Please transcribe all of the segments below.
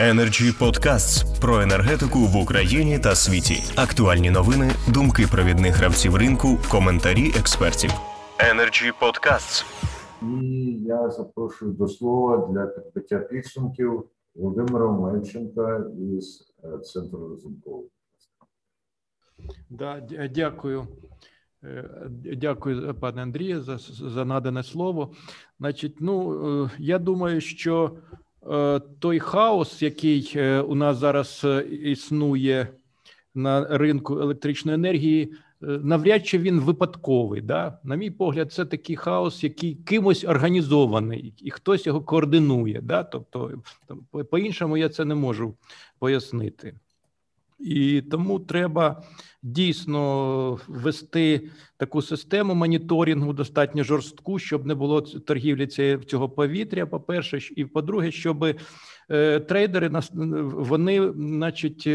Energy Podcasts про енергетику в Україні та світі. Актуальні новини, думки провідних гравців ринку, коментарі експертів. Energy Podcasts. І я запрошую до слова для підбиття підсумків Володимира Мельченка із е, центру Розумкового. Да, дякую. Е, дякую, пане Андрію, за за надане слово. Значить, ну е, я думаю, що той хаос, який е, у нас зараз е, існує на ринку електричної енергії, навряд чи він випадковий. Да? На мій погляд, це такий хаос, який кимось організований, і хтось його координує. Да? Тобто, по іншому я це не можу пояснити. І тому треба дійсно ввести таку систему моніторингу достатньо жорстку, щоб не було торгівлі цього повітря. По перше, і по-друге, щоб Е, трейдери вони, значить,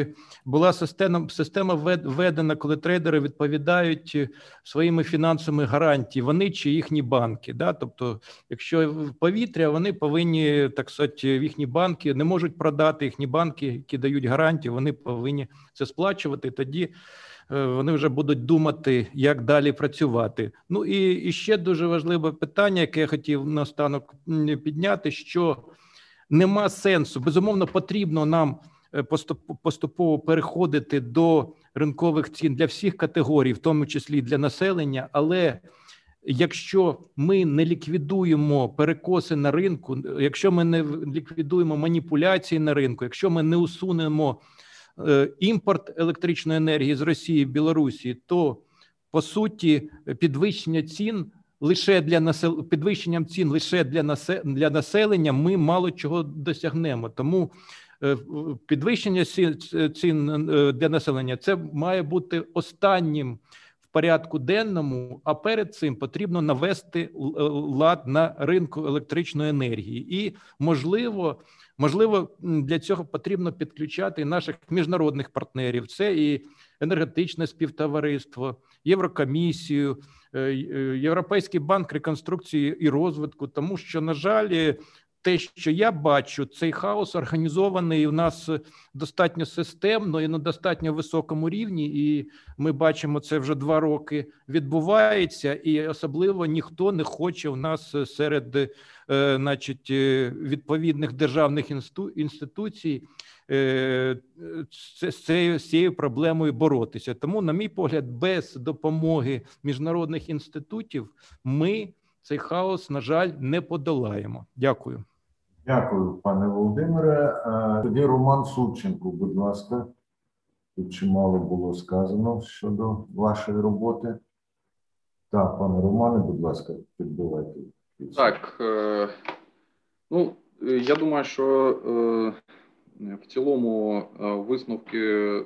була система система введена, коли трейдери відповідають своїми фінансовими гарантії, вони чи їхні банки. Да? Тобто, якщо в повітря, вони повинні так сказати, їхні банки не можуть продати їхні банки, які дають гарантії, вони повинні це сплачувати тоді. Е, вони вже будуть думати, як далі працювати. Ну і, і ще дуже важливе питання, яке я хотів наостанок підняти: що нема сенсу. Безумовно, потрібно нам е, поступово переходити до ринкових цін для всіх категорій, в тому числі для населення. Але якщо ми не ліквідуємо перекоси на ринку, якщо ми не ліквідуємо маніпуляції на ринку, якщо ми не усунемо е, імпорт електричної енергії з Росії Білорусі, то по суті підвищення цін лише для насел... підвищенням цін лише для насе... для населення ми мало чого досягнемо. Тому е, підвищення цін е, для населення це має бути останнім в порядку денному. А перед цим потрібно навести е, лад на ринку електричної енергії, і можливо. Можливо, для цього потрібно підключати наших міжнародних партнерів. Це і енергетичне співтовариство, Єврокомісію, Е, е, Європейський банк реконструкції і розвитку, тому що, на жаль, те, що я бачу, цей хаос організований у нас достатньо системно і на достатньо високому рівні, і ми бачимо, це вже два роки відбувається, і особливо ніхто не хоче у нас серед, е, значить, відповідних державних інституцій Е, з з цією проблемою боротися. Тому, на мій погляд, без допомоги міжнародних інститутів ми цей хаос, на жаль, не подолаємо. Дякую. Дякую, пане Володимире. Тоді Роман Сученко, будь ласка, тут чимало було сказано щодо вашої роботи. Так, пане Романе, будь ласка, підбивайте. Так, е, ну я думаю, що е, в цілому е, висновки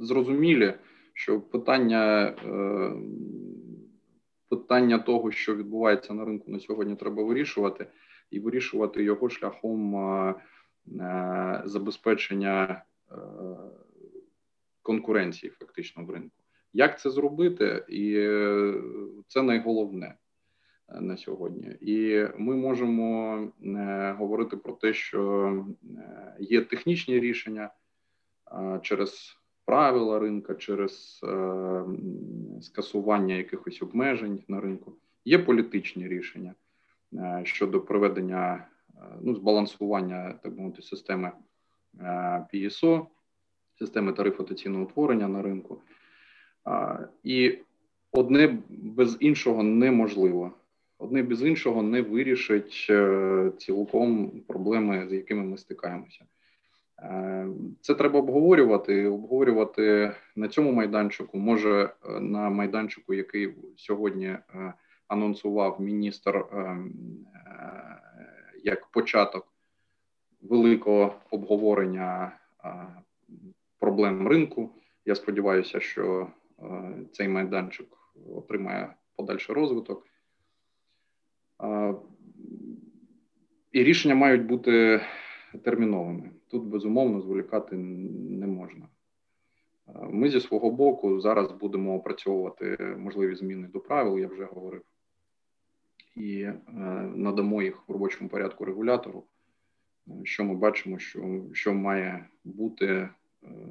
зрозумілі, що питання е, питання того, що відбувається на ринку на сьогодні, треба вирішувати, і вирішувати його шляхом е, забезпечення конкуренції фактично в ринку. Як це зробити, і це найголовне на сьогодні, і ми можемо е, говорити про те, що е, є технічні рішення е, через правила ринка, через скасування якихось обмежень на ринку. Є політичні рішення щодо проведення ну, збалансування так мовити, системи PSO, системи тарифотаційного утворення на ринку. І одне без іншого неможливо одне без іншого не вирішить е, цілком проблеми, з якими ми стикаємося. Е, це треба обговорювати. Обговорювати на цьому майданчику, може е, на майданчику, який сьогодні анонсував міністр як початок великого обговорення проблем ринку. Я сподіваюся, що цей майданчик отримає подальший розвиток. І рішення мають бути терміновими. Тут безумовно зволікати не можна. Ми зі свого боку зараз будемо опрацьовувати можливі зміни до правил, я вже говорив, і е, надамо їх в робочому порядку регулятору що ми бачимо, що, що має бути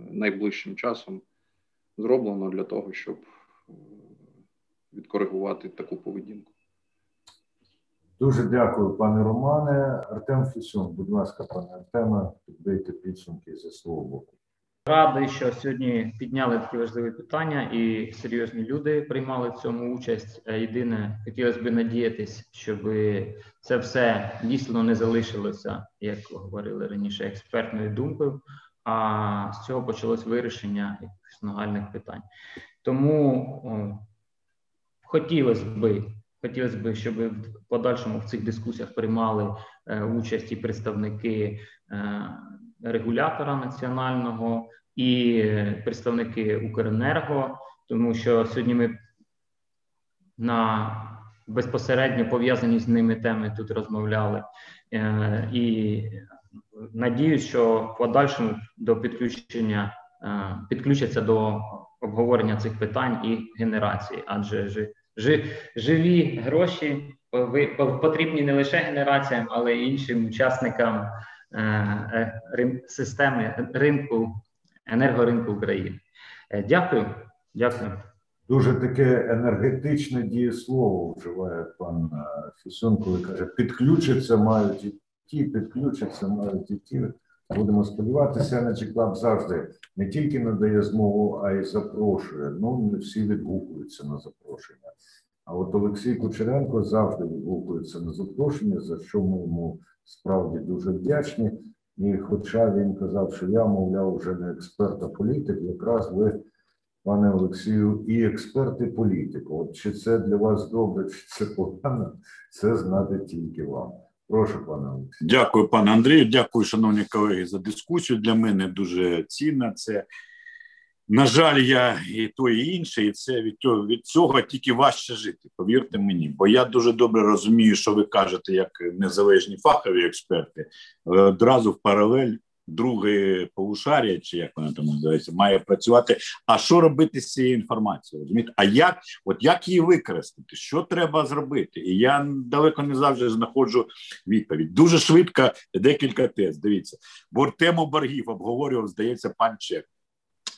найближчим часом зроблено для того, щоб відкоригувати таку поведінку. Дуже дякую, пане Романе. Артем Фісюн, будь ласка, пане Артеме, підбийте підсумки зі свого боку. Радий, що сьогодні підняли такі важливі питання, і серйозні люди приймали в цьому участь. Е, єдине, хотілося б надіятись, щоб це все дійсно не залишилося, як говорили раніше, експертною думкою. А з цього почалось вирішення якихось нагальних питань. Тому о, хотілося би Хотілося б, щоб в подальшому в цих дискусіях приймали е, участь і представники е, регулятора національного і представники Укренерго, тому що сьогодні ми на безпосередньо пов'язані з ними теми тут розмовляли. Е, і надіюсь, що в подальшому до підключення підключаться до обговорення цих питань і генерації, адже живі гроші потрібні не лише генераціям, але й іншим учасникам е, е, системи ринку енергоринку України. Е, дякую, дякую. Дуже таке енергетичне дієслово вживає пан Фісун, коли каже: підключиться, мають і ті, підключаться, мають і ті. Будемо сподіватися, Energy Club завжди не тільки надає змогу, а й запрошує. Ну не всі відгукуються на запрошення. А от Олексій Кучеренко завжди відгукується на запрошення, за що ми йому справді дуже вдячні. І, хоча він казав, що я, мовляв, вже не експерт, а політик, якраз ви, пане Олексію, і експерт, і. От чи це для вас добре, чи це погано, це знати тільки вам. Прошу, пане Олексію. Дякую, пане Андрію. Дякую, шановні колеги, за дискусію. Для мене дуже цінна це. На жаль, я і то, і інше, і це від цього від цього тільки важче жити. Повірте мені, бо я дуже добре розумію, що ви кажете, як незалежні фахові експерти. Одразу в паралель друге полушарія, чи як вона там називається, має працювати. А що робити з цією інформацією? Розумієте? А як от як її використати? Що треба зробити? І я далеко не завжди знаходжу відповідь. Дуже швидко декілька тез. Дивіться, бо тему боргів обговорював, здається, пан Чек.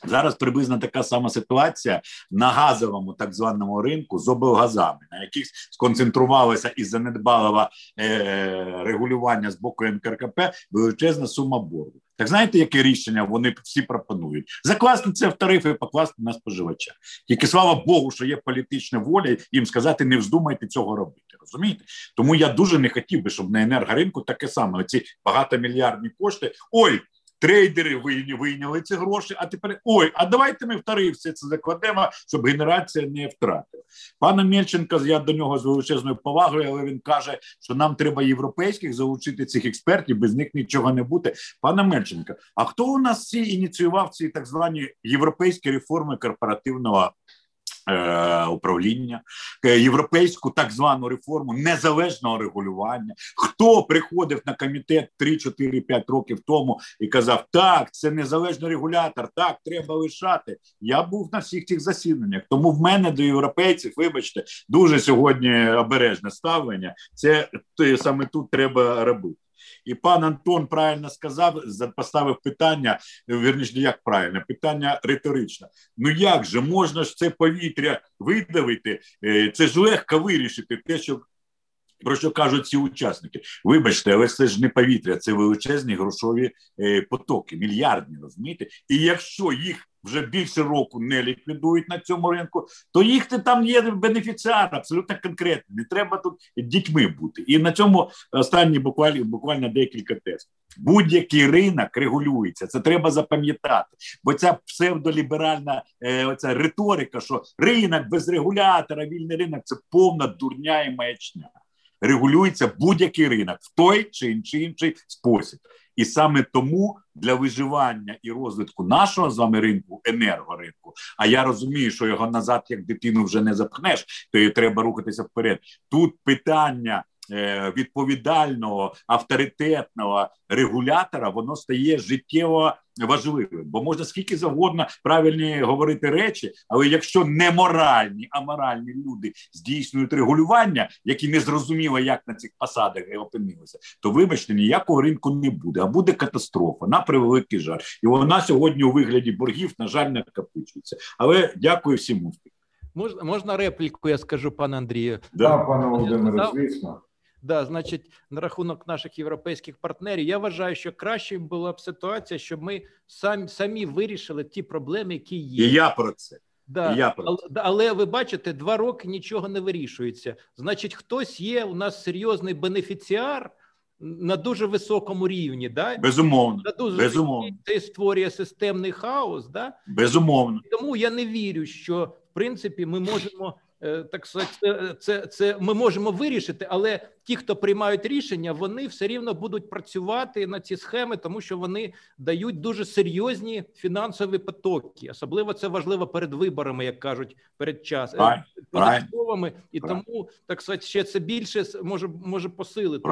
Зараз приблизно така сама ситуація на газовому так званому ринку з облгазами, на яких сконцентрувалося і занедбалого е, регулювання з боку НКРКП величезна сума боргу. Так знаєте, яке рішення вони всі пропонують? Закласти це в тарифи покласти на споживача. Тільки слава Богу, що є політична воля їм сказати, не вздумайте цього робити. Розумієте? Тому я дуже не хотів би, щоб на енергоринку таке саме оці багатомільярдні кошти. Ой, трейдери вийняли ці гроші. А тепер ой, а давайте ми в все це закладемо, щоб генерація не втратила. Пане Мельченко, я до нього з величезною повагою, але він каже, що нам треба європейських залучити цих експертів, без них нічого не буде. Пане Мельченко, а хто у нас ці ініціював ці так звані європейські реформи корпоративного? Е, управління, е, європейську так звану реформу незалежного регулювання. Хто приходив на комітет 3-4-5 років тому і казав, так, це незалежний регулятор, так, треба лишати. Я був на всіх цих засіданнях. Тому в мене до європейців, вибачте, дуже сьогодні обережне ставлення. Це саме тут треба робити. І пан Антон правильно сказав, поставив питання. Вірніше, як правильно, питання риторичне. Ну як же можна ж це повітря видавити? Е, це ж легко вирішити те, що. Про що кажуть ці учасники? Вибачте, але це ж не повітря, це величезні грошові е, потоки, мільярдні, розумієте? І якщо їх вже більше року не ліквідують на цьому ринку, то їх ти там є бенефіціар абсолютно конкретний. Не треба тут дітьми бути. І на цьому останні буквально буквально декілька тестів. Будь-який ринок регулюється, це треба запам'ятати. Бо ця псевдоліберальна е, оця риторика, що ринок без регулятора, вільний ринок це повна дурня і маячня. Регулюється будь-який ринок в той чи інший інший спосіб. І саме тому для виживання і розвитку нашого з вами ринку, енергоринку, а я розумію, що його назад, як дитину, вже не запхнеш, то і треба рухатися вперед. Тут питання відповідального авторитетного регулятора, воно стає життєво важливим, бо можна скільки завгодно правильні говорити речі, але якщо не моральні, а моральні люди здійснюють регулювання, які не зрозуміло, як на цих посадах опинилися, то вибачте, ніякого ринку не буде, а буде катастрофа на превеликий жаль. І вона сьогодні у вигляді боргів, на жаль, накопичується. Але дякую всім успіхам. Можна, можна репліку, я скажу, пане Андрію. Да, пане Володимире, звісно. Да, значить, на рахунок наших європейських партнерів, я вважаю, що краще була б ситуація, щоб ми самі, самі вирішили ті проблеми, які є. І я про це. Да. І я про Але, да, але ви бачите, два роки нічого не вирішується. Значить, хтось є у нас серйозний бенефіціар на дуже високому рівні. Да? Безумовно, На дуже безумовно. це створює системний хаос. Да? безумовно. Тому я не вірю, що в принципі ми можемо так сказати, це, це, це ми можемо вирішити, але ті, хто приймають рішення, вони все рівно будуть працювати на ці схеми, тому що вони дають дуже серйозні фінансові потоки. Особливо це важливо перед виборами, як кажуть, перед час Правильно, правильно. податковими, і Правильно. тому так сказати, ще це більше може може посилити.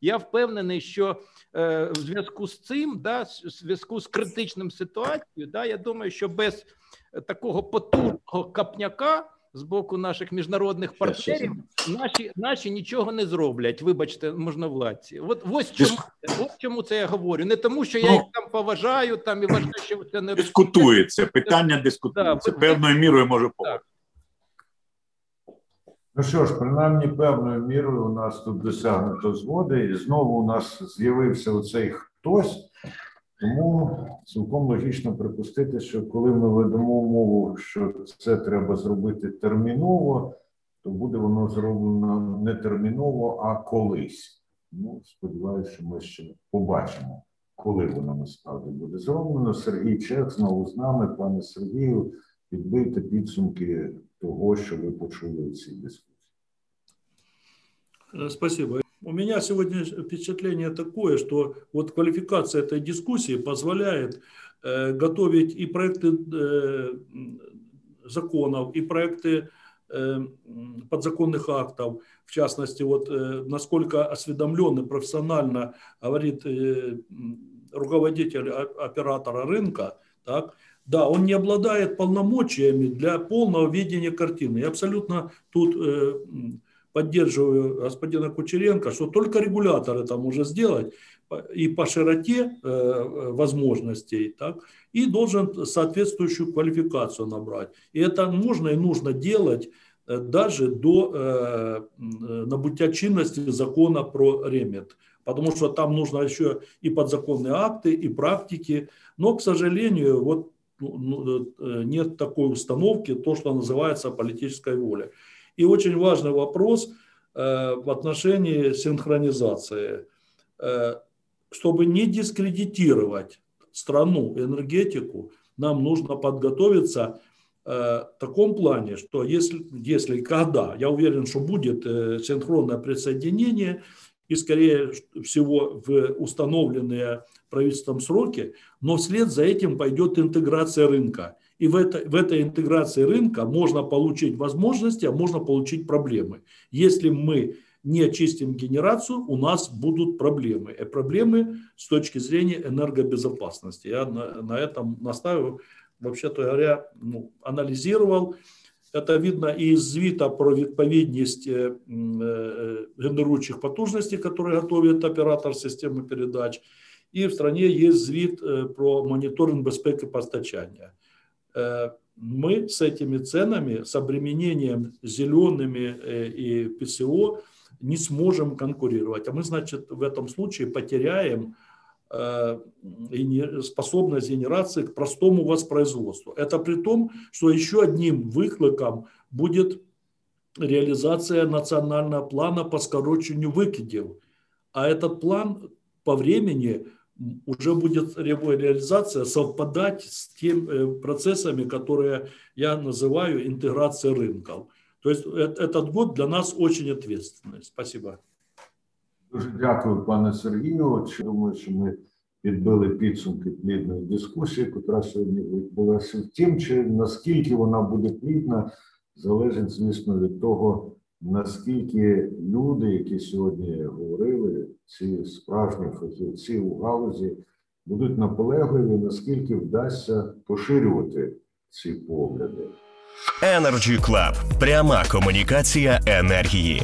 Я впевнений, що е, в зв'язку з цим, да, в зв'язку з критичним ситуацією, да, я думаю, що без е, такого потужного капняка з боку наших міжнародних партнерів наші, наші нічого не зроблять. Вибачте, можновладці. От ось чому, ось чому це я говорю. Не тому, що я Ну, їх там поважаю, там і вважаю, що це не Дискутується, питання дискутується. Да, Певною мірою може погодити. Ну що ж, принаймні певною мірою у нас тут досягнуто згоди, і знову у нас з'явився оцей хтось. Тому цілком логічно припустити, що коли ми ведемо мову, що це треба зробити терміново, то буде воно зроблено не терміново, а колись. Ну, сподіваюся, що ми ще побачимо, коли воно насправді буде зроблено. Сергій Чех знову з нами, пане Сергію, підбийте підсумки того, що ви почули в цій дискусії. Э, Спасибо. У меня сегодня впечатление такое, что вот квалификация этой дискуссии позволяет э, готовить и проекты э, законов, и проекты э, подзаконных актов, в частности, вот э, насколько осведомленно, профессионально говорит э, руководитель оператора рынка, так, да, он не обладает полномочиями для полного видения картины. Я абсолютно тут э, поддерживаю господина Кучеренко, что только регулятор это может сделать и по широте э, возможностей, так, и должен соответствующую квалификацию набрать. И это можно и нужно делать э, даже до э, м, набуття чинности закона про ремет. Потому что там нужно еще и подзаконные акты, и практики. Но, к сожалению, вот ну, ну, нет такой установки, то, что называется политической волей. И очень важный вопрос э, в отношении синхронизации. Э, чтобы не дискредитировать страну, энергетику, нам нужно подготовиться э, в таком плане, что если, если когда, я уверен, что будет синхронное присоединение, и скорее всего в установленные правительством сроки, но вслед за этим пойдет интеграция рынка. И в, это, в этой интеграции рынка можно получить возможности, а можно получить проблемы. Если мы не очистим генерацию, у нас будут проблемы. И проблемы с точки зрения энергобезопасности. Я на, на этом настаиваю. Вообще-то говоря, ну, анализировал. Это видно і з звіта про відповідність е, м, е, генеруючих потужностей, которые готовит оператор системи передач. І в стране є звіт е, про моніторинг безпеки постачання. Э, мы с этими ценами, с обременением зелеными э, и ПСО не сможем конкурировать. А мы, значит, в этом случае потеряем э, способность генерации к простому воспроизводству. Это при том, что еще одним выкликом будет реализация национального плана по скорочению выкидев. А этот план по времени уже будет ре- реализация совпадать с тем э, процессами, которые я называю интеграцией рынков. То есть э- этот год для нас очень ответственный. Спасибо. Дуже дякую, пане Сергію. От що Думаю, що ми підбили підсумки плідної дискусії, яка сьогодні відбулася. Втім, чи наскільки вона буде плідна, залежить, звісно, від того, наскільки люди, які сьогодні говорили, ці справжні фахівці у галузі, будуть наполегливі, наскільки вдасться поширювати ці погляди. Energy Club. Пряма комунікація енергії.